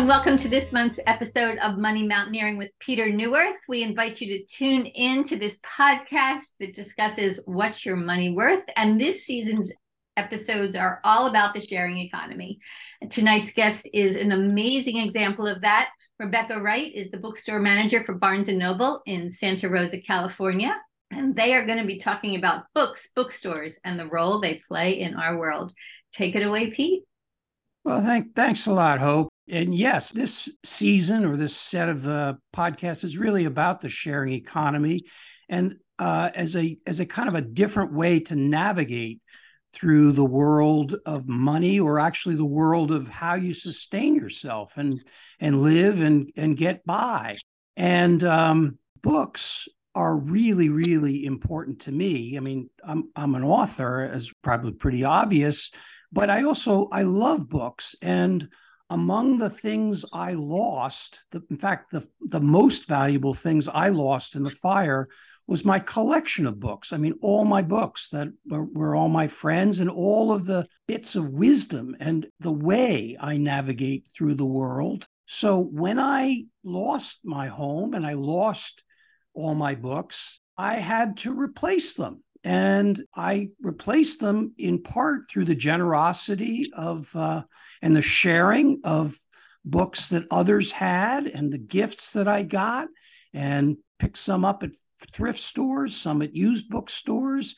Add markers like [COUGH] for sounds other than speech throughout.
and welcome to this month's episode of Money Mountaineering with Peter Neuwirth. We invite you to tune in to this podcast that discusses what's your money worth. And this season's episodes are all about the sharing economy. Tonight's guest is an amazing example of that. Rebekah Wright is the bookstore manager for Barnes Noble in Santa Rosa, California. And they are going to be talking about books, bookstores, and the role they play in our world. Take it away, Pete. Well, thank, thanks a lot, Hope. And yes, this season or this set of uh, podcasts is really about the sharing economy, and uh, as a as a kind of a different way to navigate through the world of money, or actually the world of how you sustain yourself and and live and and get by. And um, books are really really important to me. I mean, I'm I'm an author, as probably pretty obvious, but I also I love books and among the things I lost, the, in fact, the, the most valuable things I lost in the fire was my collection of books. I mean, all my books that were, were, all my friends and all of the bits of wisdom and the way I navigate through the world. So when I lost my home and I lost all my books, I had to replace them. And I replaced them in part through the generosity of uh, and the sharing of books that others had and the gifts that I got, and picked some up at thrift stores, some at used bookstores.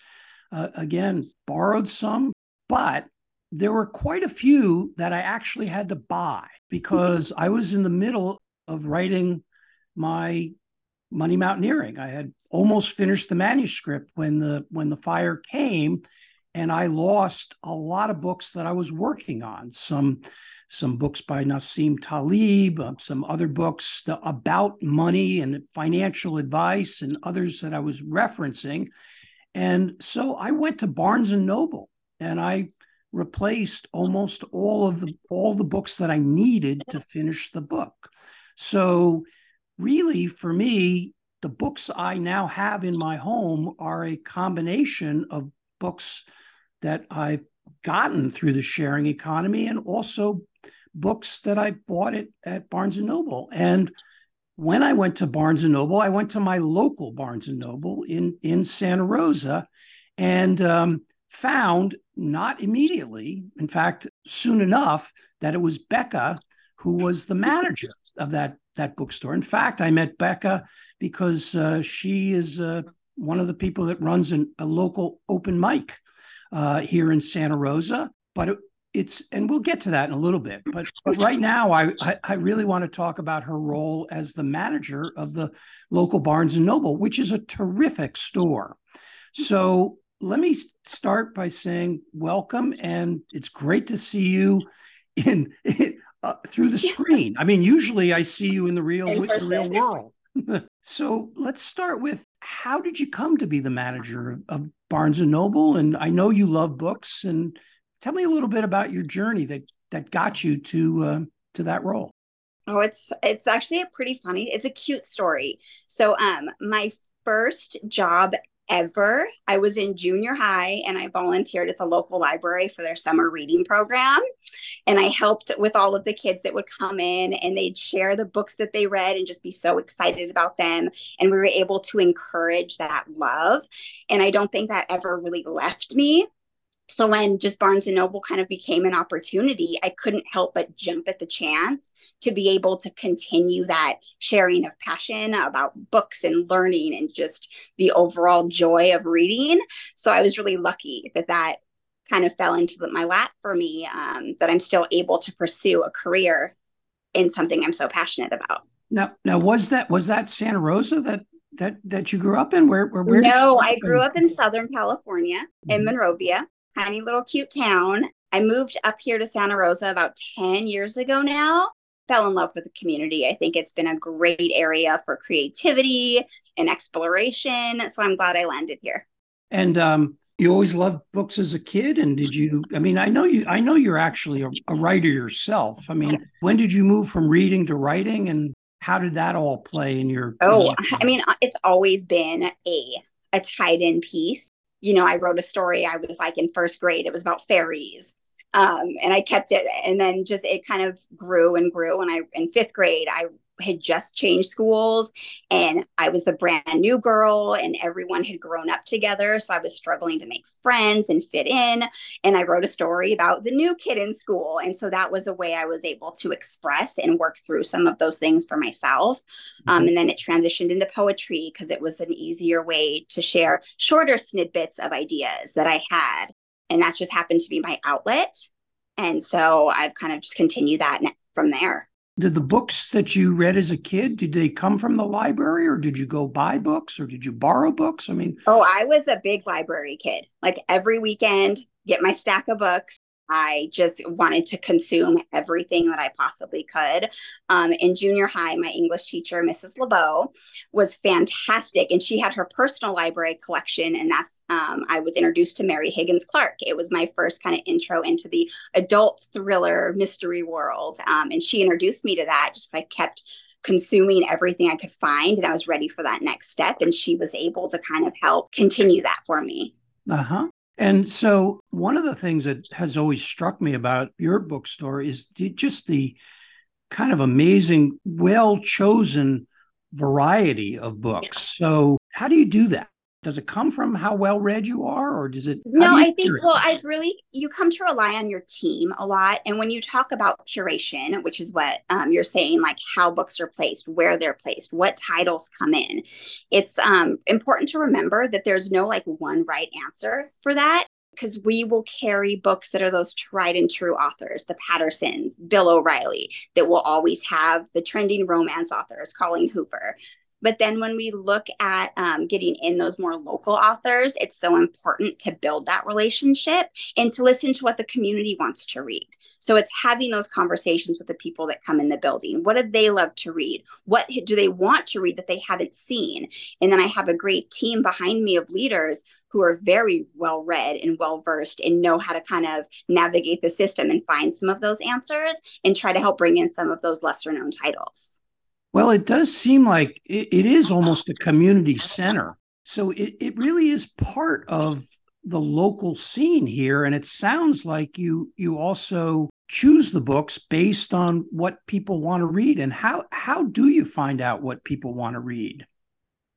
Uh, again, borrowed some, but there were quite a few that I actually had to buy because I was in the middle of writing my Money Mountaineering. I had almost finished the manuscript when the when the fire came, and I lost a lot of books that I was working on. Some some books by Nassim Taleb, uh, some other books about money and financial advice, and others that I was referencing. And so I went to Barnes and Noble, and I replaced almost all of the all the books that I needed to finish the book. So really, for me, the books I now have in my home are a combination of books that I've gotten through the sharing economy and also books that I bought at, at Barnes and Noble. And when I went to Barnes and Noble, I went to my local Barnes and Noble in, in Santa Rosa and um, found not immediately, in fact, soon enough, that it was Becca who was the manager of that that bookstore. In fact, I met Becca because uh, she is uh, one of the people that runs an, a local open mic uh, here in Santa Rosa. But it, it's and we'll get to that in a little bit. But but right now, I, I I really want to talk about her role as the manager of the local Barnes and Noble, which is a terrific store. So let me start by saying welcome, and it's great to see you in, in uh, through the screen. I mean, usually I see you in the real in the real world. [LAUGHS] so let's start with how did you come to be the manager of Barnes and Noble? And I know you love books, and tell me a little bit about your journey that that got you to uh, to that role. Oh, it's it's actually a pretty funny. It's a cute story. So, um, my first job ever. I was in junior high and I volunteered at the local library for their summer reading program. And I helped with all of the kids that would come in and they'd share the books that they read and just be so excited about them. And we were able to encourage that love. And I don't think that ever really left me so when just Barnes and Noble kind of became an opportunity, I couldn't help but jump at the chance to be able to continue that sharing of passion about books and learning and just the overall joy of reading. So I was really lucky that that kind of fell into my lap for me um, that I'm still able to pursue a career in something I'm so passionate about. Now, now was that was that Santa Rosa that that that you grew up in? Where where, where no, I grew up in Southern California mm-hmm. in Monrovia tiny little cute town. I moved up here to Santa Rosa about 10 years ago now. Fell in love with the community. I think it's been a great area for creativity and exploration. So I'm glad I landed here. And um, you always loved books as a kid. And did you? I mean, I know you. I know you're actually a, a writer yourself. I mean, when did you move from reading to writing, and how did that all play in your? Oh, I mean, it's always been a a tied in piece you know, I wrote a story. I was like in first grade. It was about fairies. Um, and I kept it. And then just it kind of grew and grew. And I, in fifth grade, I had just changed schools and I was the brand new girl and everyone had grown up together. So I was struggling to make friends and fit in. And I wrote a story about the new kid in school. And so that was a way I was able to express and work through some of those things for myself. Um, mm-hmm. Um, and then it transitioned into poetry because it was an easier way to share shorter snippets of ideas that I had. And that just happened to be my outlet. And so I've kind of just continued that from there. Did the books that you read as a kid, did they come from the library or did you go buy books or did you borrow books? I mean, oh, I was a big library kid. Like every weekend, get my stack of books I just wanted to consume everything that I possibly could. Um, in junior high, my English teacher, Mrs. LeBeau, was fantastic, and she had her personal library collection. And that's um, I was introduced to Mary Higgins Clark. It was my first kind of intro into the adult thriller mystery world, um, and she introduced me to that. Just I kept consuming everything I could find, and I was ready for that next step. And she was able to kind of help continue that for me. Uh huh. And so, one of the things that has always struck me about your bookstore is just the kind of amazing, well chosen variety of books. So, how do you do that? Does it come from how well read you are or does it no i think well i really you come to rely on your team a lot and when you talk about curation which is what um, you're saying like how books are placed where they're placed what titles come in it's um, important to remember that there's no like one right answer for that because we will carry books that are those tried and true authors, the Pattersons, Bill O'Reilly, that will always have the trending romance authors, Colleen Hoover. But then when we look at um, getting in those more local authors, it's so important to build that relationship and to listen to what the community wants to read. So it's having those conversations with the people that come in the building. What do they love to read? What do they want to read that they haven't seen? And then I have a great team behind me of leaders who are very well read and well versed and know how to kind of navigate the system and find some of those answers and try to help bring in some of those lesser known titles. Well, it does seem like it, it is almost a community center. So it, it really is part of the local scene here. And it sounds like you you also choose the books based on what people want to read. And how how do you find out what people want to read?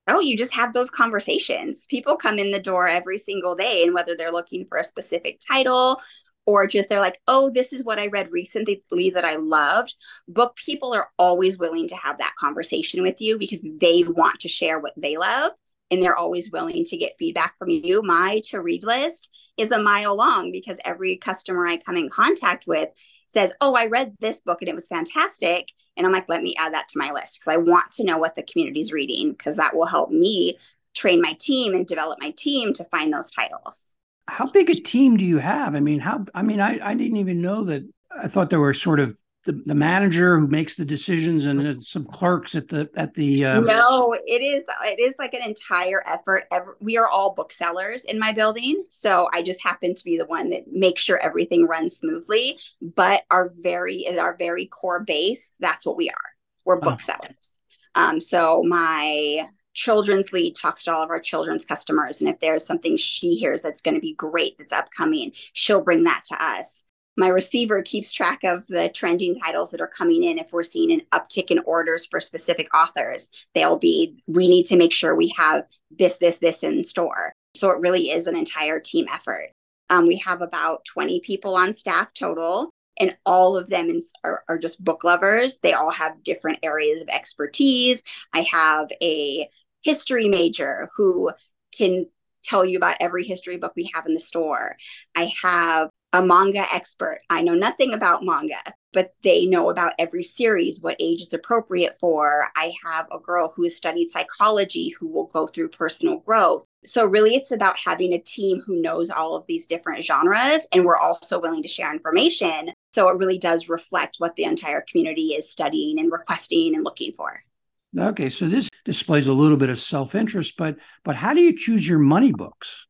Oh, you just have those conversations. People come in the door every single day, and whether they're looking for a specific title or just they're like, oh, this is what I read recently that I loved. Book people are always willing to have that conversation with you because they want to share what they love and they're always willing to get feedback from you. My to read list is a mile long because every customer I come in contact with says, oh, I read this book and it was fantastic. And I'm like, let me add that to my list because I want to know what the community's reading because that will help me train my team and develop my team to find those titles how big a team do you have? I mean, how, I mean, I, I didn't even know that. I thought there were sort of the, the manager who makes the decisions and some clerks at the at the um... no it is it is like an entire effort we are all booksellers in my building so i just happen to be the one that makes sure everything runs smoothly but our very at our very core base that's what we are we're oh. booksellers oh. um, so my children's lead talks to all of our children's customers. And if there's something she hears that's going to be great that's upcoming, she'll bring that to us. My receiver keeps track of the trending titles that are coming in. If we're seeing an uptick in orders for specific authors, they'll be, we need to make sure we have this, this, this in store. So it really is an entire team effort. Um, we have about 20 people on staff total and all of them are, are, just book lovers. They all have different areas of expertise. I have a history major who can tell you about every history book we have in the store. I have a manga expert. I know nothing about manga, but they know about every series, what age is appropriate for. I have a girl who has studied psychology who will go through personal growth. So, really, it's about having a team who knows all of these different genres, and we're also willing to share information. So, it really does reflect what the entire community is studying and requesting and looking for. Okay, so this displays a little bit of self-interest, but but how do you choose your money books?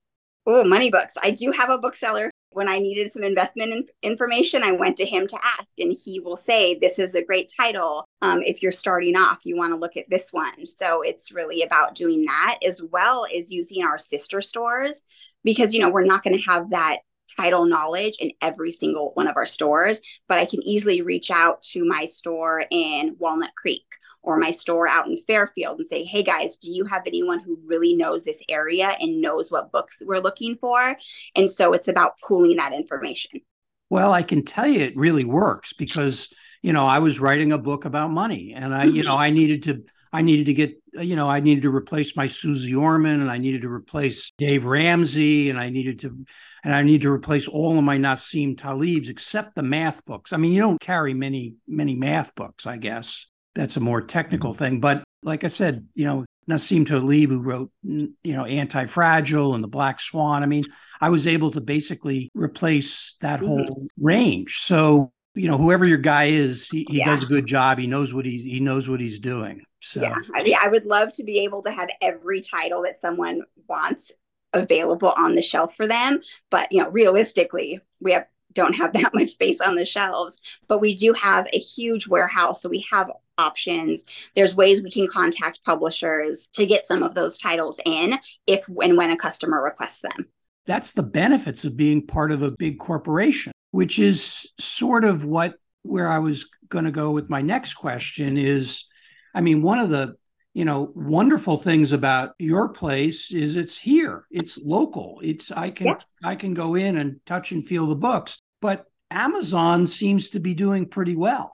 Oh, money books. I do have a bookseller. When I needed some investment in- information, I went to him to ask, and he will say, "This is a great title. Um, if you're starting off, you want to look at this one." So it's really about doing that as well as using our sister stores, because you know we're not going to have that title knowledge in every single one of our stores, but I can easily reach out to my store in Walnut Creek or my store out in Fairfield and say, hey guys, do you have anyone who really knows this area and knows what books we're looking for? And so it's about pooling that information. Well, I can tell you it really works because, you know, I was writing a book about money and I, you know, [LAUGHS] I needed to I needed to get, you know, I needed to replace my Suze Orman and I needed to replace Dave Ramsey and I needed to, and I need to replace all of my Nassim Taleb's except the math books. I mean, you don't carry many, many math books, I guess. That's a more technical mm-hmm. thing. But like I said, you know, Nassim Taleb, who wrote, you know, Anti Fragile and The Black Swan. I mean, I was able to basically replace that mm-hmm. whole range. So, you know, whoever your guy is, he, he yeah. does a good job. He knows what he he knows what he's doing. So yeah, I mean, I would love to be able to have every title that someone wants available on the shelf for them. But you know, realistically, we have don't have [LAUGHS] that much space on the shelves, but we do have a huge warehouse. So we have options. There's ways we can contact publishers to get some of those titles in if and when a customer requests them. That's the benefits of being part of a big corporation, which is sort of what where I was going to go with my next question is I mean, one of the you know wonderful things about your place is it's here. It's local. It's i can yeah. i can go in and touch and feel the books but amazon seems to be doing pretty well.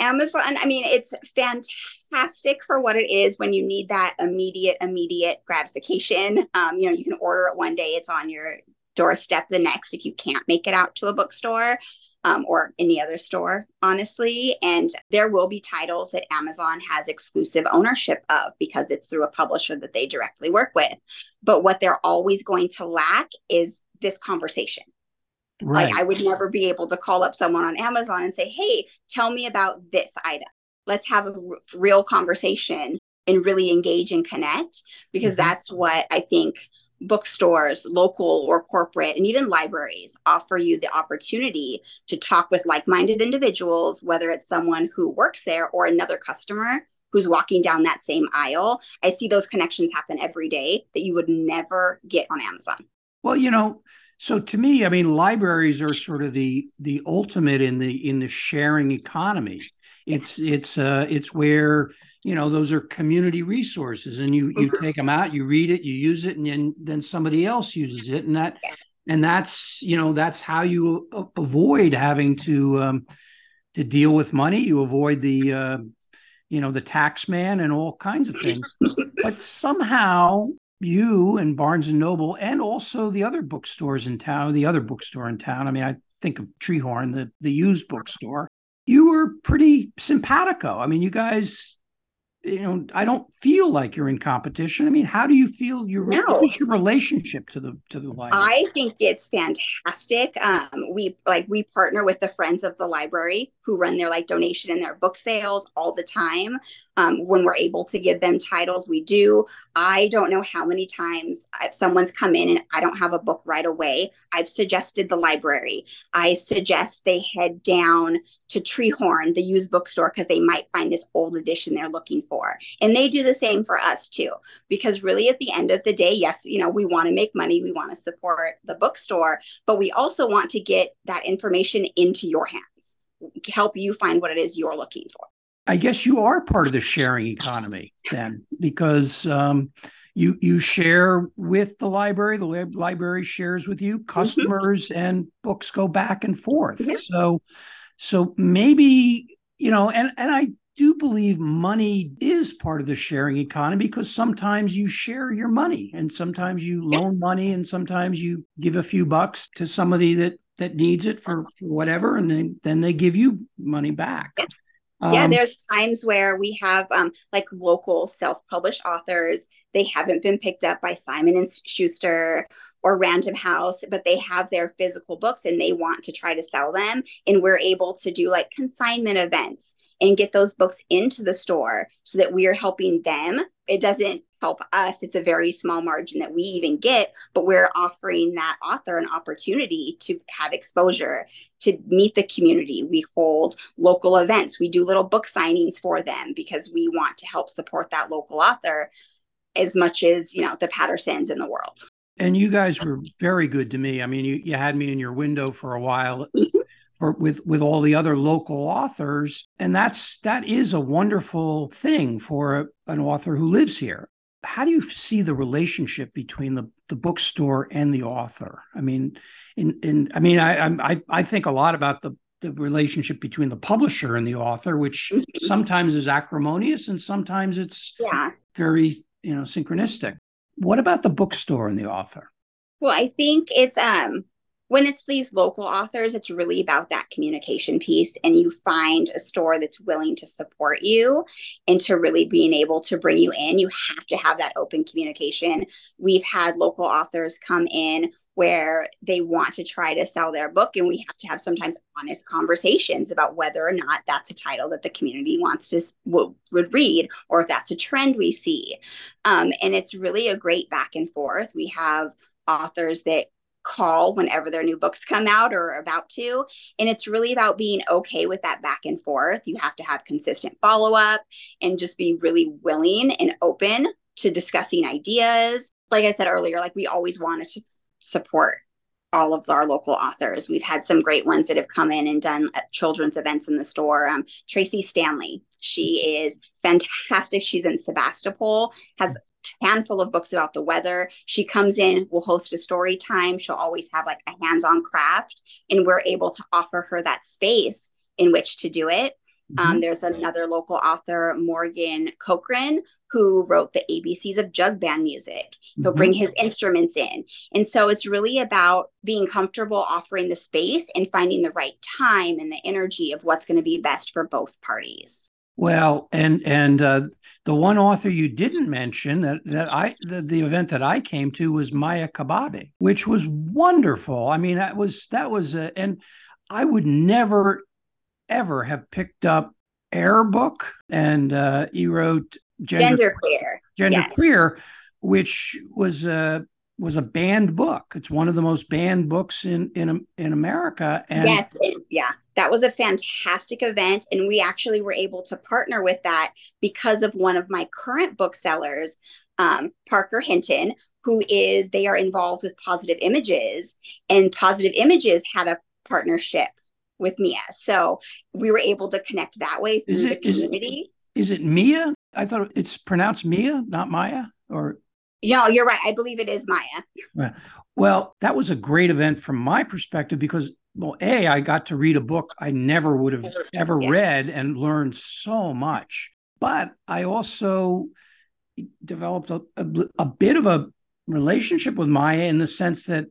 Amazon i mean it's fantastic for what it is when you need that immediate immediate gratification. Um, you know you can order it one day it's on your doorstep the next if you can't make it out to a bookstore um, or any other store, honestly. And there will be titles that Amazon has exclusive ownership of because it's through a publisher that they directly work with. But what they're always going to lack is this conversation. Right. Like I would never be able to call up someone on Amazon and say, "Hey, tell me about this item. Let's have a r- real conversation and really engage and connect." Because mm-hmm. that's what I think bookstores, local or corporate, and even libraries offer you the opportunity to talk with like minded individuals, whether it's someone who works there or another customer who's walking down that same aisle. I see those connections happen every day that you would never get on Amazon. Well, you know, so to me, I mean, libraries are sort of the the ultimate in the in the sharing economy. It's it's uh it's where you know those are community resources and you you mm-hmm. take them out you read it you use it and then then somebody else uses it. And that and that's you know that's how you avoid having to um to deal with money. You avoid the uh you know the tax man and all kinds of things. [LAUGHS] But somehow you and barnes and noble and also the other bookstores in town the other bookstore in town i mean i think of treehorn the the used bookstore you were pretty simpatico. I mean you guys you know i don't feel like you're in competition. I mean how do you feel your no. what's your relationship to the to the library? I think it's fantastic. Um we like we partner with the friends of the library who run their like donation and their book sales all the time. Um, when we're able to give them titles we do. I don't know how many times if someone's come in and i don't have a book right away. I've suggested the library. I suggest they head down to treehorn the used bookstore because they might find this old edition they're looking for and they do the same for us too because really at the end of the day yes you know we want to make money we want to support the bookstore but we also want to get that information into your hands help you find what it is you're looking for I guess you are part of the sharing economy then, because um, you you share with the library, the library shares with you, mm-hmm. customers mm-hmm. and books go back and forth. Yeah. So, so maybe you know, and and I do believe money is part of the sharing economy because sometimes you share your money and sometimes you loan money and sometimes you give a few bucks to somebody that that needs it for, for whatever and then, then they give you money back. Um, yeah, there's times where we have um, like local self-published authors. They haven't been picked up by Simon and Schuster or Random House, but they have their physical books and they want to try to sell them. And we're able to do like consignment events and get those books into the store so that we are helping them. It doesn't help us. It's a very small margin that we even get, but we're offering that author an opportunity to have exposure, to meet the community. We hold local events, we do little book signings for them because we want to help support that local author as much as, you know, the Pattersons in the world. And you guys were very good to me. I mean, you, you had me in your window for a while for with with all the other local authors, and that's that is a wonderful thing for a, an author who lives here. How do you see the relationship between the, the bookstore and the author? I mean, in in I mean, I I I think a lot about the the relationship between the publisher and the author, which mm-hmm. sometimes is acrimonious and sometimes it's yeah. very you know synchronistic. What about the bookstore and the author? Well, I think it's um when it's these local authors, it's really about that communication piece. And you find a store that's willing to support you and to really being able to bring you in. You have to have that open communication. We've had local authors come in where they want to try to sell their book and we have to have sometimes honest conversations about whether or not that's a title that the community wants to would, would read or if that's a trend we see. Um, and it's really a great back and forth. We have authors that call whenever their new books come out or are about to and it's really about being okay with that back and forth. You have to have consistent follow up and just be really willing and open to discussing ideas. Like i said earlier like we always want to support all of our local authors. We've had some great ones that have come in and done uh, children's events in the store. Um, Tracy Stanley, she is fantastic. She's in Sebastopol, has a handful of books about the weather. She comes in, will host a story time. She'll always have like a hands-on craft, and we're able to offer her that space in which to do it. Um, mm-hmm. Um, there's another local author, Morgan Cochran, who wrote the ABCs of jug band music. He'll mm-hmm. bring his instruments in. And so it's really about being comfortable offering the space and finding the right time and the energy of what's going to be best for both parties. Well, and and uh, the one author you didn't mention that that I the, the event that I came to was Maia Kobabe, which was wonderful. I mean, that was that was a, and I would never ever have picked up Air Book, and uh, he wrote Gender, Queer, Gender yes. Queer, which was a was a banned book. It's one of the most banned books in in in America. And yes, it, yeah, that was a fantastic event, and we actually were able to partner with that because of one of my current booksellers, um, Parker Hinton, who is they are involved with Positive Images, and Positive Images had a partnership with Mia. So we were able to connect that way through it, the community. Is it, is it Mia? I thought it's pronounced Mia, not Maya, or no, you're right. I believe it is Maia. Well, well, that was a great event from my perspective because, well, A, I got to read a book I never would have ever yeah. read and learned so much. But I also developed a, a, a, bit of a relationship with Maia in the sense that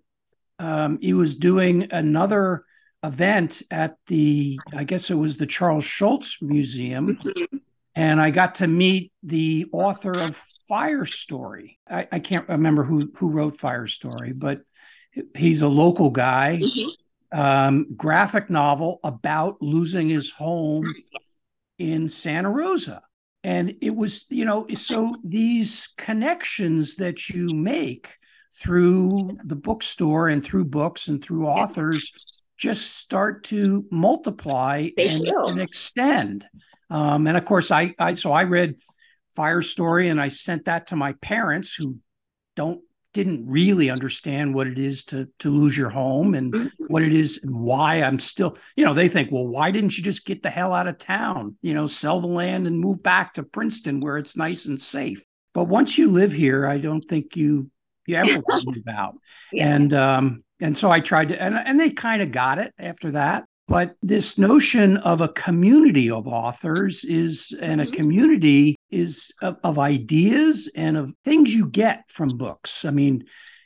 um, he was doing another event at the, I guess it was the Charles Schulz Museum. And I got to meet the author of Fire Story. I, I can't remember who, who wrote Fire Story, but he's a local guy. Um, graphic novel about losing his home in Santa Rosa. And it was, you know, so these connections that you make through the bookstore and through books and through authors just start to multiply and, and, extend. Um, and of course, I, I so I read Fire Story and I sent that to my parents who don't didn't really understand what it is to to lose your home and mm-hmm. what it is and why I'm still you know they think well why didn't you just get the hell out of town you know sell the land and move back to Princeton where it's nice and safe but once you live here I don't think you you ever [LAUGHS] move out yeah. and um and so I tried to, and, and they kind of got it after that. But this notion of a community of authors is, and a mm-hmm. community is of, of ideas and of things you get from books. I mean,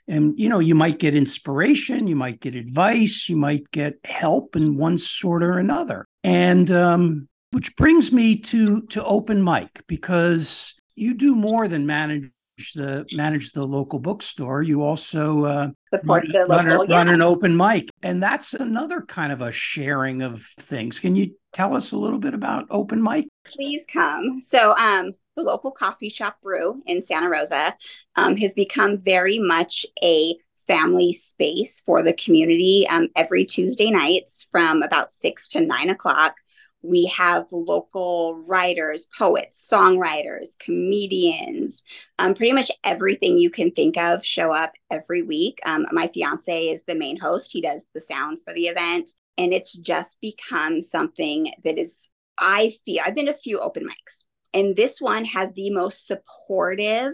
and you know you might get inspiration you might get advice you might get help in one sort or another and um, which brings me to to open mic because you do more than manage the manage the local bookstore, you also uh, support run, the local, run, yeah. run an open mic, and that's another kind of a sharing of things. Can you tell us a little bit about open mic? Please come. So, um, the local coffee shop brew in Santa Rosa um, has become very much a family space for the community. Um, every Tuesday nights from about six to nine o'clock, We have local writers, poets, songwriters, comedians, um, pretty much everything you can think of show up every week. Um, my fiance is the main host, he does the sound for the event. And it's just become something that is, I feel, I've been to a few open mics, and this one has the most supportive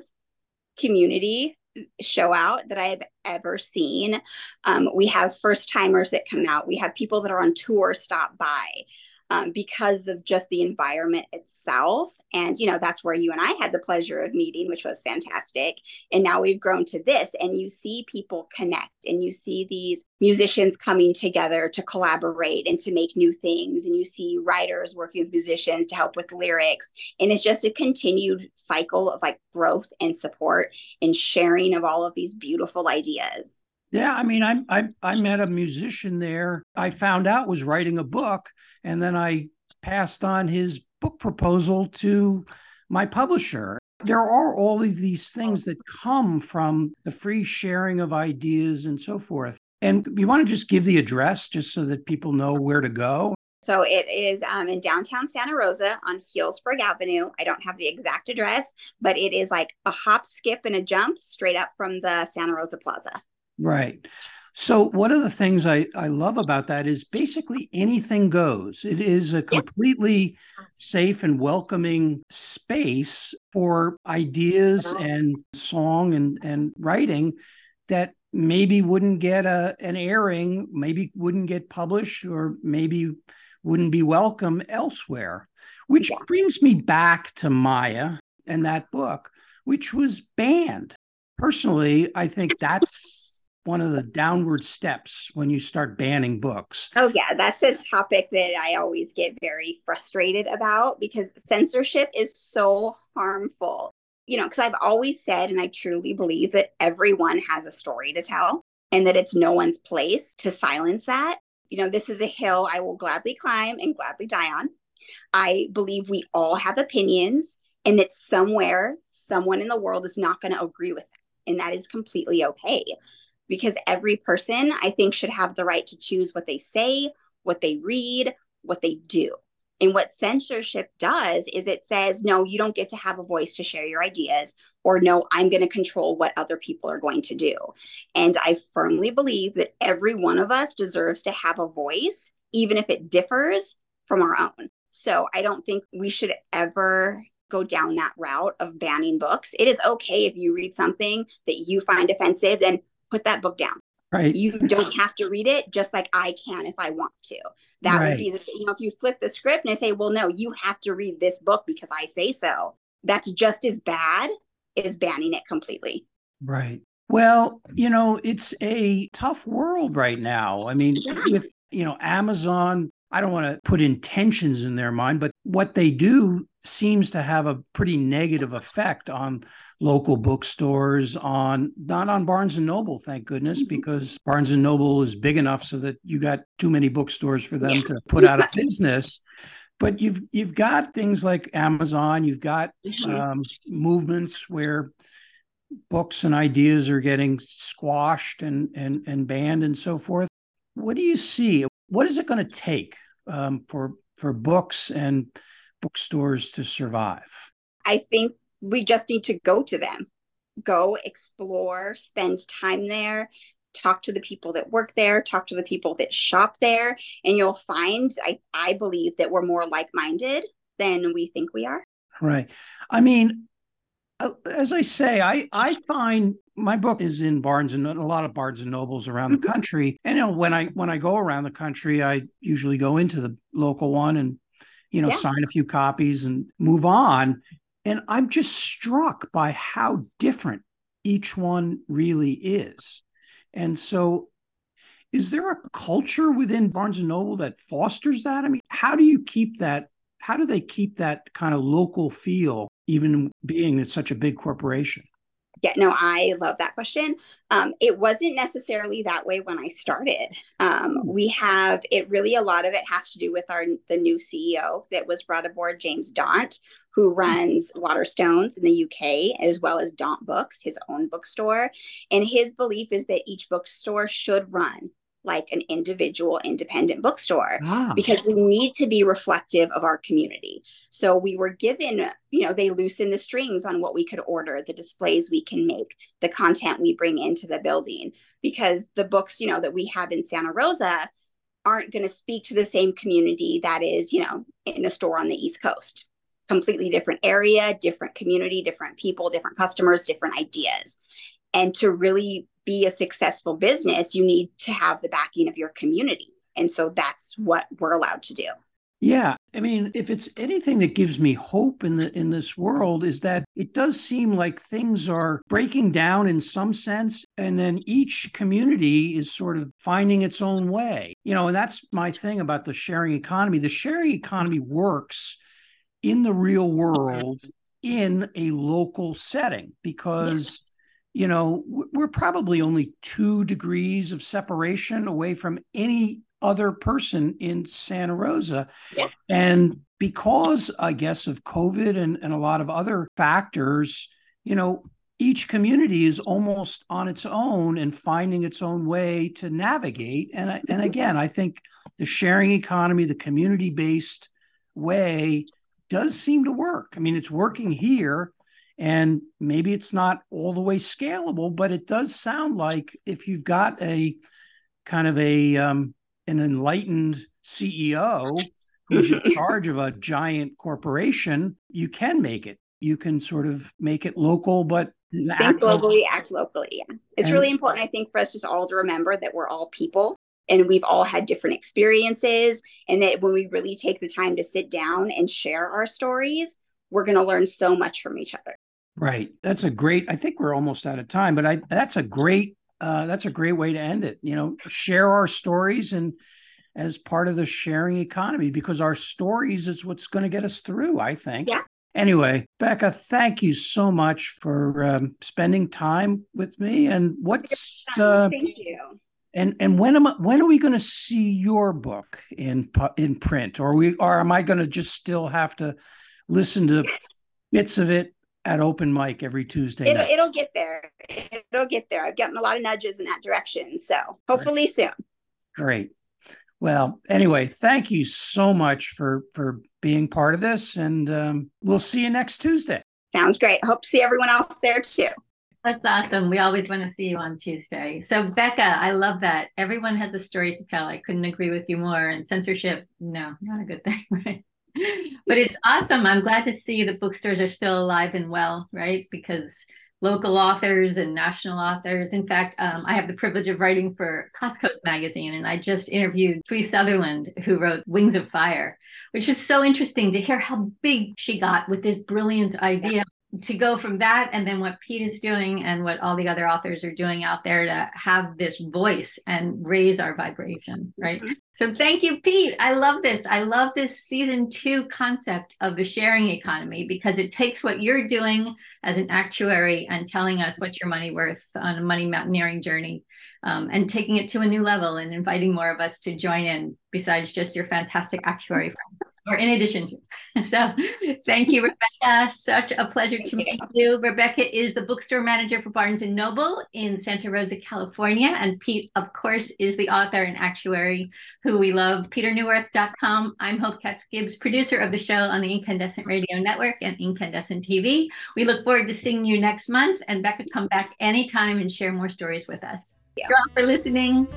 community show out that I have ever seen. Um, we have first timers that come out. We have people that are on tour stop by um, because of just the environment itself. And, you know, that's where you and I had the pleasure of meeting, which was fantastic. And now we've grown to this, and you see people connect and you see these musicians coming together to collaborate and to make new things. And you see writers working with musicians to help with lyrics. And it's just a continued cycle of like growth and support and sharing of all of these beautiful ideas. Yeah, I mean, I, I I met a musician there. I found out was writing a book, and then I passed on his book proposal to my publisher. There are all of these things that come from the free sharing of ideas and so forth. And you want to just give the address just so that people know where to go? So it is um, in downtown Santa Rosa on Healdsburg Avenue. I don't have the exact address, but it is like a hop, skip, and a jump straight up from the Santa Rosa Plaza. Right. So one of the things I, I love about that is basically anything goes. It is a completely safe and welcoming space for ideas uh-huh. and song and, and writing that maybe wouldn't get a an airing, maybe wouldn't get published, or maybe wouldn't be welcome elsewhere. Which brings me back to Maia and that book, which was banned. Personally, I think that's one of the downward steps when you start banning books. Oh, yeah, that's a topic that I always get very frustrated about because censorship is so harmful. You know, because I've always said, and I truly believe that everyone has a story to tell and that it's no one's place to silence that. You know, this is a hill I will gladly climb and gladly die on. I believe we all have opinions and that somewhere, someone in the world is not going to agree with that. And that is completely okay because every person, I think, should have the right to choose what they say, what they read, what they do. And what censorship does is it says, no, you don't get to have a voice to share your ideas, or no, I'm going to control what other people are going to do. And I firmly believe that every one of us deserves to have a voice, even if it differs from our own. So I don't think we should ever go down that route of banning books. It is okay if you read something that you find offensive, then put that book down. Right. You don't have to read it just like I can if I want to. That right. would be the you know if you flip the script and say, "Well, no, you have to read this book because I say so." That's just as bad as banning it completely. Right. Well, you know, it's a tough world right now. I mean, with you know, Amazon I don't want to put intentions in their mind, but what they do seems to have a pretty negative effect on local bookstores on not on Barnes and Noble thank goodness mm-hmm. because Barnes and Noble is big enough so that you got too many bookstores for them yeah. to put out of [LAUGHS] business but you've you've got things like Amazon you've got mm-hmm. um, movements where books and ideas are getting squashed and and and banned and so forth what do you see what is it going to take um, for for books and bookstores to survive? I think we just need to go to them, go explore, spend time there, talk to the people that work there, talk to the people that shop there, and you'll find I, I believe that we're more like minded than we think we are. Right. I mean, uh, as I say, I I find my book is in Barnes and a lot of Barnes and Nobles around the mm-hmm. country. And you know, when I when I go around the country, I usually go into the local one and you know yeah. sign a few copies and move on. And I'm just struck by how different each one really is. And so is there a culture within Barnes and Noble that fosters that? I mean, how do you keep that how do they keep that kind of local feel even being such a big corporation? Yeah, no, I love that question. Um, it wasn't necessarily that way when I started. Um, hmm. we have it really a lot of it has to do with our the new CEO that was brought aboard, James Daunt, who hmm. runs Waterstones in the UK as well as Daunt Books, his own bookstore. And his belief is that each bookstore should run like an individual independent bookstore ah. because we need to be reflective of our community. So we were given, you know, they loosen the strings on what we could order, the displays we can make, the content we bring into the building because the books, you know, that we have in Santa Rosa aren't going to speak to the same community that is, you know, in a store on the East Coast. Completely different area, different community, different people, different customers, different ideas. And to really be a successful business, you need to have the backing of your community. And so that's what we're allowed to do. Yeah, I mean, if it's anything that gives me hope in the in this world is that it does seem like things are breaking down in some sense and then each community is sort of finding its own way. You know, and that's my thing about the sharing economy. The sharing economy works in the real world in a local setting because you know, we're probably only two degrees of separation away from any other person in Santa Rosa. Yeah. And because, I guess, of COVID and, and a lot of other factors, you know, each community is almost on its own and finding its own way to navigate. And, and mm-hmm. again, I think the sharing economy, the community based way does seem to work. I mean, it's working here. And maybe it's not all the way scalable, but it does sound like if you've got a kind of a um, an enlightened CEO who's in [LAUGHS] charge of a giant corporation, you can make it. You can sort of make it local, but think globally, act locally. Yeah. It's and, really important, I think, for us just all to remember that we're all people and we've all had different experiences. And that when we really take the time to sit down and share our stories, we're going to learn so much from each other. Right. That's a great. I think we're almost out of time, but I that's a great uh, that's a great way to end it. You know, share our stories and as part of the sharing economy because our stories is what's going to get us through. I think. Yeah. Anyway, Becca, thank you so much for um, spending time with me. And what's uh, thank you. And and when am I, when are we going to see your book in in print, or we or am I going to just still have to listen to bits of it at open mic every Tuesday. It'll, it'll, get there. It'll get there. I've gotten a lot of nudges in that direction. So hopefully Great. soon. Great. Well, anyway, thank you so much for for being part of this, and um, we'll see you next Tuesday. Sounds great. Hope to see everyone else there too. That's awesome. We always want to see you on Tuesday. So, Becca, I love that. Everyone has a story to tell. I couldn't agree with you more. And censorship, no, not a good thing, [LAUGHS] right? But it's awesome. I'm glad to see that bookstores are still alive and well, right? Because local authors and national authors. In fact, um, I have the privilege of writing for Coast magazine, and I just interviewed Tui Sutherland, who wrote Wings of Fire, which is so interesting to hear how big she got with this brilliant idea to go from that and then what Pete is doing and what all the other authors are doing out there to have this voice and raise our vibration, right? Mm-hmm. So thank you, Pete. I love this. I love this season two concept of the sharing economy because it takes what you're doing as an actuary and telling us what's your money worth on a money mountaineering journey um, and taking it to a new level and inviting more of us to join in besides just your fantastic actuary friends or in addition to. [LAUGHS] So thank you, Rebekah. Such a pleasure to meet you. Rebekah is the bookstore manager for Barnes and Noble in Santa Rosa, California. And Pete, of course, is the author and actuary who we love, peterneuwirth.com. I'm Hope Katz Gibbs, producer of the show on the Incandescent Radio Network and Incandescent TV. We look forward to seeing you next month. And Becca, come back anytime and share more stories with us. Thank you all for listening.